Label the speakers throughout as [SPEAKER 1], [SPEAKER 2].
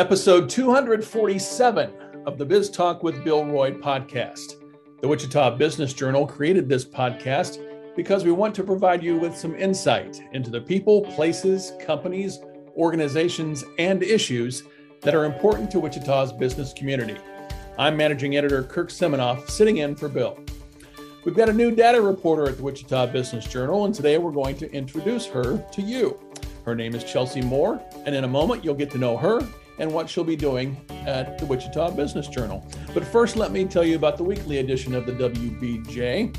[SPEAKER 1] Episode 247 of the Biz Talk with Bill Roy podcast. The Wichita Business Journal created this podcast because we want to provide you with some insight into the people, places, companies, organizations, and issues that are important to Wichita's business community. I'm managing editor Kirk Seminoff, sitting in for Bill. We've got a new data reporter at the Wichita Business Journal, and today we're going to introduce her to you. Her name is Chelsea Moore, and in a moment you'll get to know her and what she'll be doing at the Wichita Business Journal. But first, let me tell you about the weekly edition of the WBJ.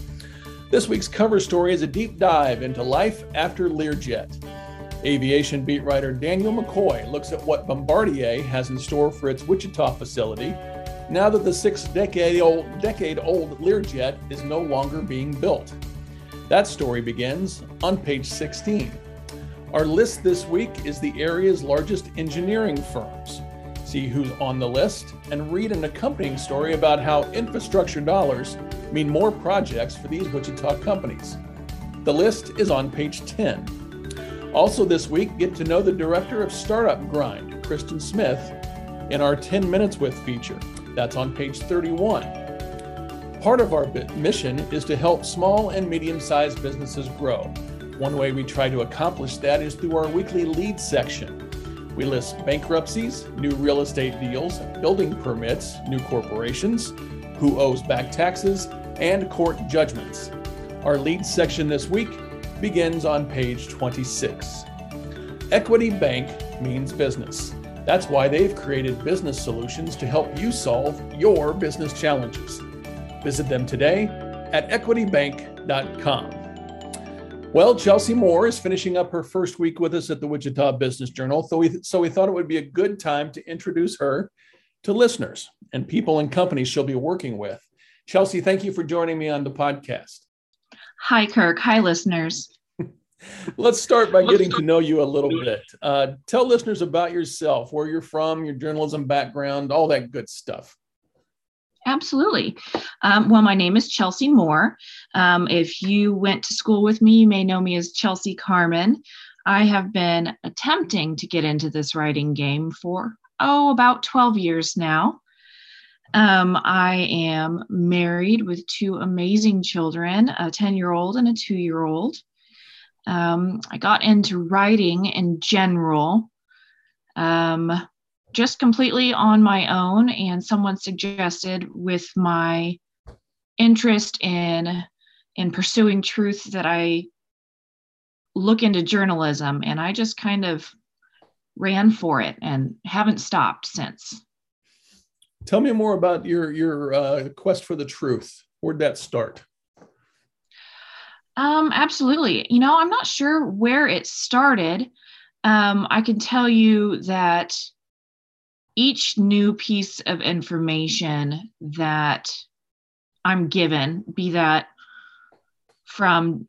[SPEAKER 1] This week's cover story is a deep dive into life after Learjet. Aviation beat writer Daniel McCoy looks at what Bombardier has in store for its Wichita facility now that the six decade old, decade old Learjet is no longer being built. That story begins on page 16. Our list this week is the area's largest engineering firms. See who's on the list and read an accompanying story about how infrastructure dollars mean more projects for these Wichita companies. The list is on page 10. Also, this week, get to know the director of Startup Grind, Kristen Smith, in our 10 Minutes With feature. That's on page 31. Part of our mission is to help small and medium sized businesses grow. One way we try to accomplish that is through our weekly lead section. We list bankruptcies, new real estate deals, building permits, new corporations, who owes back taxes, and court judgments. Our lead section this week begins on page 26. Equity Bank means business. That's why they've created business solutions to help you solve your business challenges. Visit them today at equitybank.com. Well, Chelsea Moore is finishing up her first week with us at the Wichita Business Journal, so we, so we thought it would be a good time to introduce her to listeners and people and companies she'll be working with. Chelsea, thank you for joining me on the podcast.
[SPEAKER 2] Hi, Kirk. Hi, listeners.
[SPEAKER 1] Let's start by getting to know you a little bit. Uh, tell listeners about yourself, where you're from, your journalism background, all that good stuff.
[SPEAKER 2] Absolutely. Um, well, my name is Chelsea Moore. Um, if you went to school with me, you may know me as Chelsea Carmen. I have been attempting to get into this writing game for, oh, about 12 years now. Um, I am married with two amazing children, a 10 year old and a two year old. Um, I got into writing in general um, just completely on my own, and someone suggested with my interest in in pursuing truth that I look into journalism, and I just kind of ran for it and haven't stopped since.
[SPEAKER 1] Tell me more about your your uh, quest for the truth. Where'd that start?
[SPEAKER 2] Um, absolutely. You know, I'm not sure where it started. Um, I can tell you that each new piece of information that I'm given, be that from,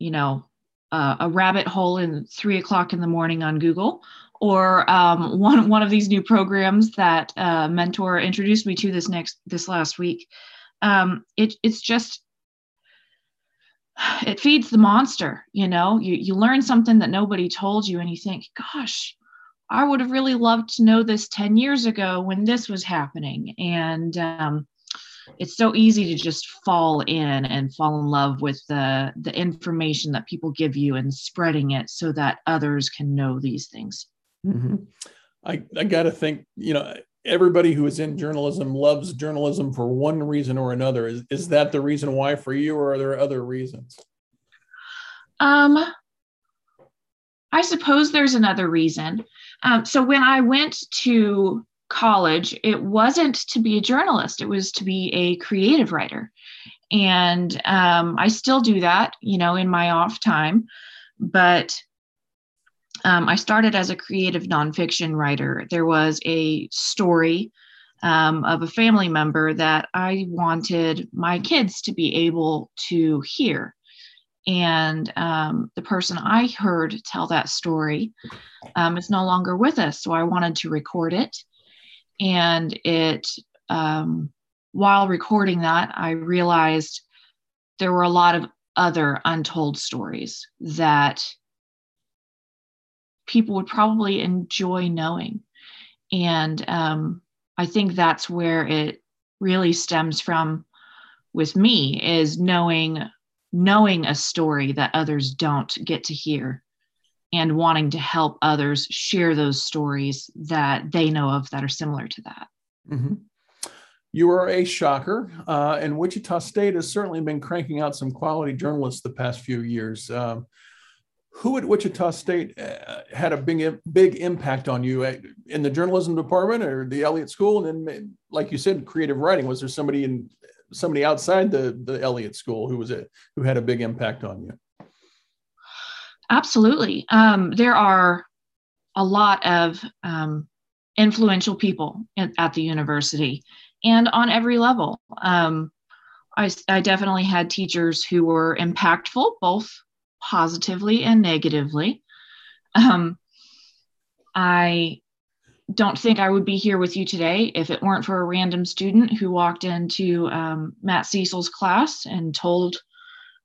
[SPEAKER 2] you know, uh, a rabbit hole in three o'clock in the morning on Google, or um, one one of these new programs that mentor introduced me to this next this last week. Um, it, it's just it feeds the monster you know? You, you learn something that nobody told you and you think gosh i would have really loved to know this 10 years ago when this was happening. And um, it's so easy to just fall in and fall in love with the the information that people give you and spreading it so that others can know these things.
[SPEAKER 1] Mm-hmm. i i gotta think you know everybody who is in journalism loves journalism for one reason or another. Is, is that the reason why for you, or are there other reasons?
[SPEAKER 2] Um, I suppose there's another reason. Um, so when I went to college, it wasn't to be a journalist, it was to be a creative writer. And um, I still do that, you know, in my off time. But um, I started as a creative nonfiction writer. There was a story um, of a family member that I wanted my kids to be able to hear. And um, the person I heard tell that story um, is no longer with us. So I wanted to record it. And it, um, while recording that, I realized there were a lot of other untold stories that people would probably enjoy knowing. And um, I think that's where it really stems from with me is knowing knowing a story that others don't get to hear and wanting to help others share those stories that they know of that are similar to that.
[SPEAKER 1] Mm-hmm. You are a shocker, uh, and Wichita State has certainly been cranking out some quality journalists the past few years. Um, who at Wichita State uh, had a big big impact on you uh, in the journalism department or the Elliott School? And then, like you said, creative writing. Was there somebody in somebody outside the the Elliott School who was it who had a big impact on you?
[SPEAKER 2] Absolutely. Um, there are a lot of um, influential people in, at the university and on every level. Um, I, I definitely had teachers who were impactful, both positively and negatively. Um, I don't think I would be here with you today if it weren't for a random student who walked into um, Matt Cecil's class and told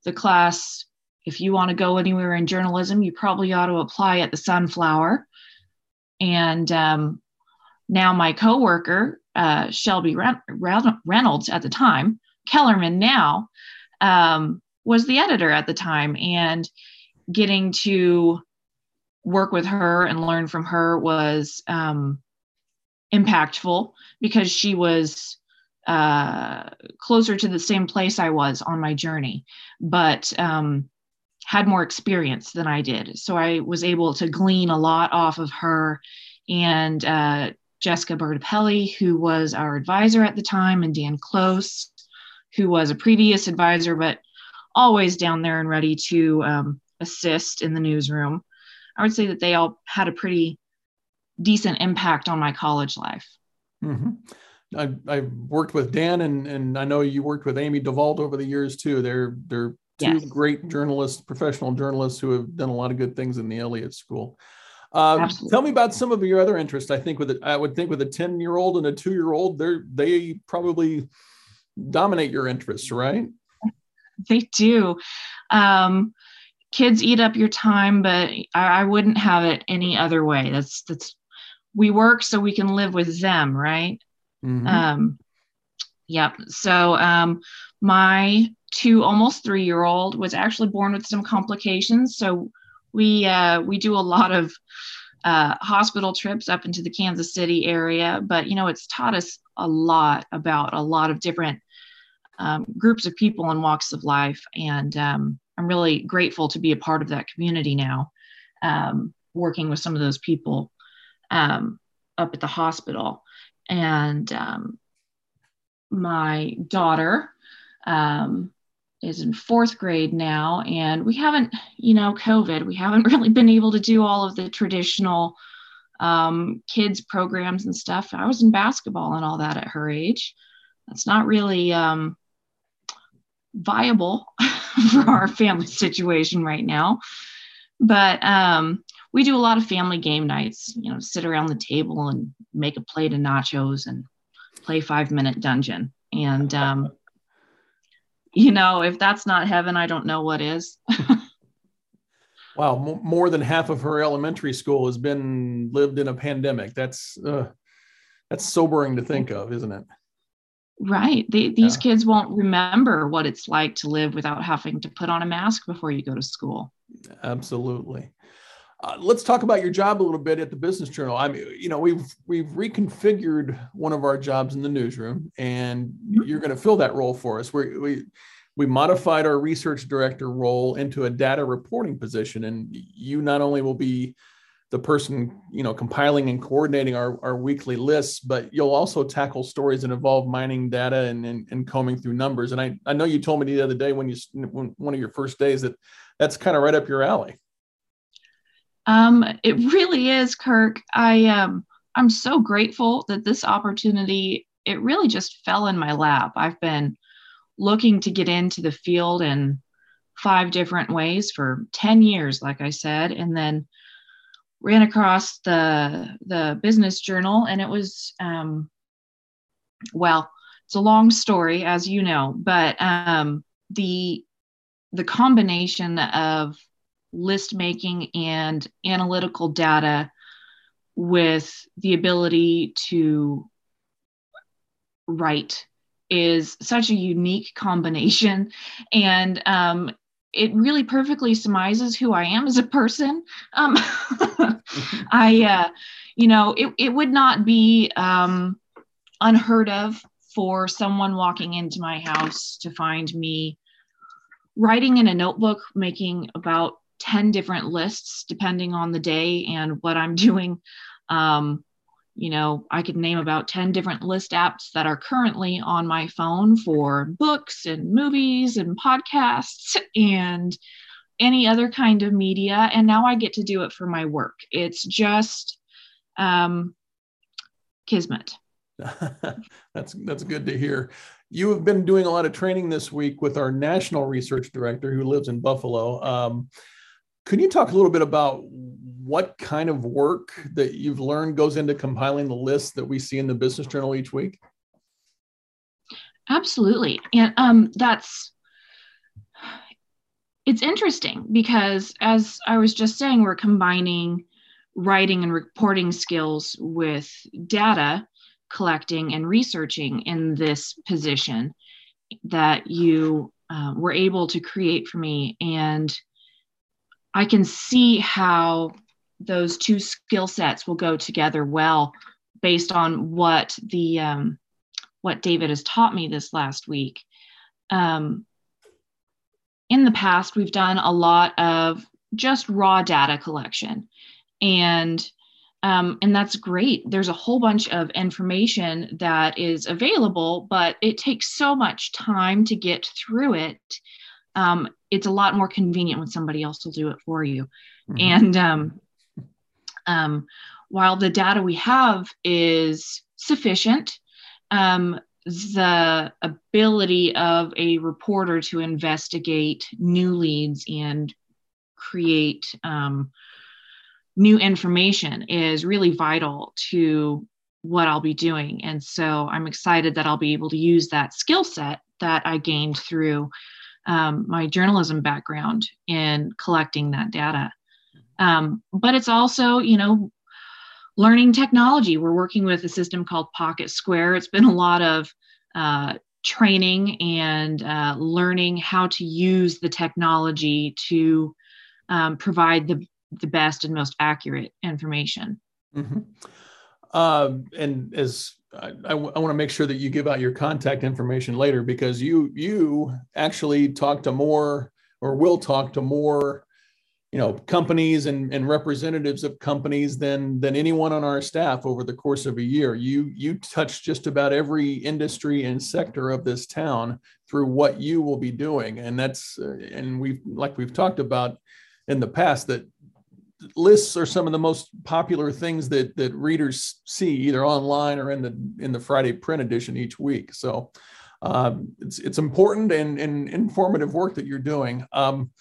[SPEAKER 2] the class, if you want to go anywhere in journalism, you probably ought to apply at the Sunflower. And um, now my coworker, uh, Shelby Reynolds at the time, Kellerman now, um, was the editor at the time. And getting to work with her and learn from her was um, impactful because she was uh, closer to the same place I was on my journey, but um, had more experience than I did. So I was able to glean a lot off of her and uh, Jessica Bertapelli, who was our advisor at the time, and Dan Close, who was a previous advisor, but always down there and ready to um, assist in the newsroom. I would say that they all had a pretty decent impact on my college life.
[SPEAKER 1] Mm-hmm. I, I've worked with Dan, and and I know you worked with Amy DeVault over the years too. They're they're two yes. great journalists, professional journalists who have done a lot of good things in the Elliott School. Uh, tell me about some of your other interests. I think with it, I would think with a ten year old and a two year old, they're they probably dominate your interests, right?
[SPEAKER 2] They do. Um, kids eat up your time, but I, I wouldn't have it any other way. That's that's we work so we can live with them, right? Mm-hmm. Um, yep. So um, my two almost three year old was actually born with some complications. So we uh, we do a lot of uh, hospital trips up into the Kansas City area, but you know it's taught us a lot about a lot of different um, groups of people and walks of life, and um, I'm really grateful to be a part of that community now, um, working with some of those people um, up at the hospital. And um, my daughter um, is in fourth grade now, and we haven't, you know, COVID, we haven't really been able to do all of the traditional kids programs and stuff. I was in basketball and all that at her age. That's not really um, viable for our family situation right now. But um, we do a lot of family game nights, you know, sit around the table and make a plate of nachos and play five minute dungeon. And, um, you know, if that's not heaven, I don't know what is.
[SPEAKER 1] wow. M- more than half of her elementary school has been lived in a pandemic. That's, uh, that's sobering to think of, isn't it?
[SPEAKER 2] Right. They, these yeah. kids won't remember what it's like to live without having to put on a mask before you go to school.
[SPEAKER 1] Absolutely. Uh, let's talk about your job a little bit at the Business Journal. I mean, you know, we've we've reconfigured one of our jobs in the newsroom, and mm-hmm. you're going to fill that role for us. We we we modified our research director role into a data reporting position, and you not only will be the person you know compiling and coordinating our, our weekly lists but you'll also tackle stories that involve mining data and, and, and combing through numbers. And I, I know you told me the other day when you when one of your first days that that's kind of right up your alley.
[SPEAKER 2] Um, it really is kirk. I um i'm so grateful that this opportunity it really just fell in my lap. I've been looking to get into the field in five different ways for 10 years like i said and then ran across the the business journal and it was um, well it's a long story as you know but um, the the combination of list making and analytical data with the ability to write is such a unique combination. And um, it really perfectly surmises who i am as a person. Um, i uh, you know it, it would not be um, unheard of for someone walking into my house to find me writing in a notebook making about 10 different lists depending on the day and what i'm doing. Um, you know, I could name about 10 different list apps that are currently on my phone for books and movies and podcasts and any other kind of media. And now I get to do it for my work. It's just um, kismet.
[SPEAKER 1] that's that's good to hear. You have been doing a lot of training this week with our national research director who lives in Buffalo. Um, can you talk a little bit about what kind of work that you've learned goes into compiling the list that we see in the business journal each week?
[SPEAKER 2] Absolutely. And um, that's it's interesting because as I was just saying, we're combining writing and reporting skills with data collecting and researching in this position that you uh, were able to create for me. And I can see how those two skill sets will go together well based on what the um, what David has taught me this last week. Um, in the past, we've done a lot of just raw data collection, and um, and that's great. There's a whole bunch of information that is available, but it takes so much time to get through it. Um, it's a lot more convenient when somebody else will do it for you. Mm-hmm. And um, um, while the data we have is sufficient, um, the ability of a reporter to investigate new leads and create um, new information is really vital to what I'll be doing. And so I'm excited that I'll be able to use that skill set that I gained through um, my journalism background in collecting that data. Um, but it's also, you know, learning technology. We're working with a system called Pocket Square. It's been a lot of uh, training and uh, learning how to use the technology to um, provide the, the best and most accurate information.
[SPEAKER 1] Mm-hmm. Um, and as I, want to make sure that you give out your contact information later because you you actually talk to more or will talk to more you know companies and, and representatives of companies than than anyone on our staff over the course of a year. You you touch just about every industry and sector of this town through what you will be doing. And that's uh, and we've like we've talked about in the past that lists are some of the most popular things that that readers see either online or in the in the friday print edition each week. So um, it's it's important and, and informative work that you're doing. Um,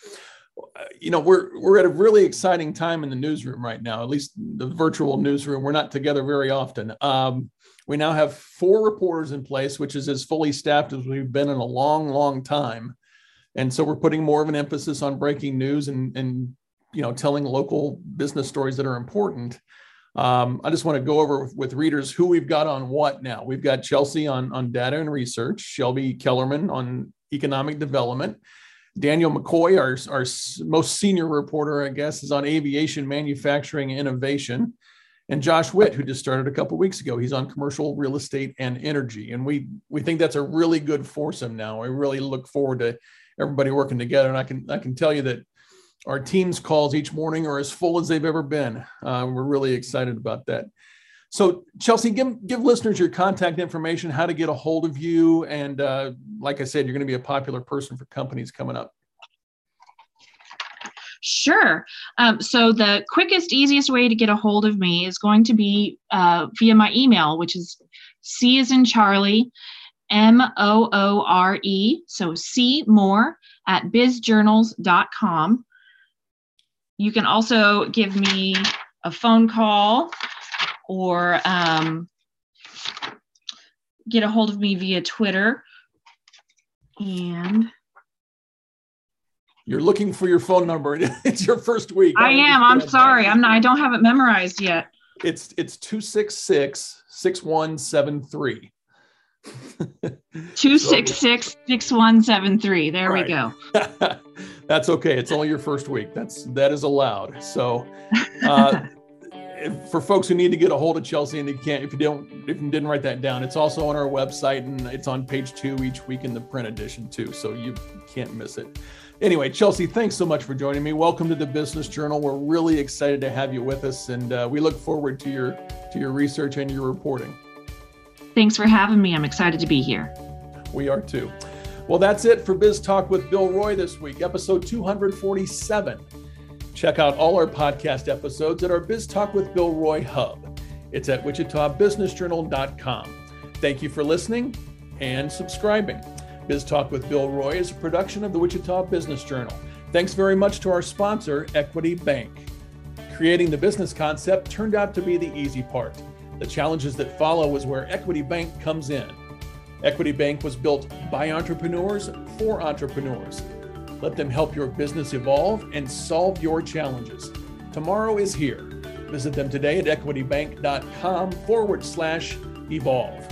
[SPEAKER 1] you know we're we're at a really exciting time in the newsroom right now at least the virtual newsroom. We're not together very often. Um, we now have four reporters in place which is as fully staffed as we've been in a long long time. And so we're putting more of an emphasis on breaking news and and you know telling local business stories that are important um, i just want to go over with, with readers who we've got on what now we've got chelsea on on data and research shelby kellerman on economic development Daniel McCoy, our, our most senior reporter, I guess, is on aviation manufacturing innovation. And Josh Witt, who just started a couple weeks ago, he's on commercial real estate and energy. And we we think that's a really good foursome now. We really look forward to everybody working together. And I can I can tell you that our team's calls each morning are as full as they've ever been. Uh, we're really excited about that. So, Chelsea, give, give listeners your contact information, how to get a hold of you. And uh, like I said, you're going to be a popular person for companies coming up.
[SPEAKER 2] Sure. Um, so, the quickest, easiest way to get a hold of me is going to be uh, via my email, which is C is in Charlie, M O O R E. So, C Moore at bizjournals.com. You can also give me a phone call or um, get a hold of me via Twitter. And
[SPEAKER 1] You're looking for your phone number. It's your first week.
[SPEAKER 2] I, I am. I'm sorry. I'm not. I don't have it memorized yet.
[SPEAKER 1] It's it's two six six six one seven three.
[SPEAKER 2] Two six six six one seven three. There right. we go.
[SPEAKER 1] That's okay. It's only your first week. That's that is allowed. So, uh, for folks who need to get a hold of Chelsea and they can't, if you don't, if you didn't write that down, it's also on our website and it's on page two each week in the print edition too. So you can't miss it. Anyway, Chelsea, thanks so much for joining me. Welcome to the Business Journal. We're really excited to have you with us, and uh, we look forward to your to your research and your reporting.
[SPEAKER 2] Thanks for having me. I'm excited to be here.
[SPEAKER 1] We are too. Well, that's it for Biz Talk with Bill Roy this week, episode 247. Check out all our podcast episodes at our Biz Talk with Bill Roy hub. It's at wichitabusinessjournal.com. Thank you for listening and subscribing. Biz Talk with Bill Roy is a production of the Wichita Business Journal. Thanks very much to our sponsor, Equity Bank. Creating the business concept turned out to be the easy part. The challenges that follow is where Equity Bank comes in. Equity Bank was built by entrepreneurs for entrepreneurs. Let them help your business evolve and solve your challenges. Tomorrow is here. Visit them today at equitybank.com forward slash evolve.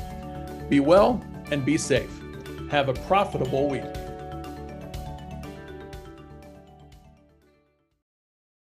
[SPEAKER 1] Be well and be safe. Have a profitable week.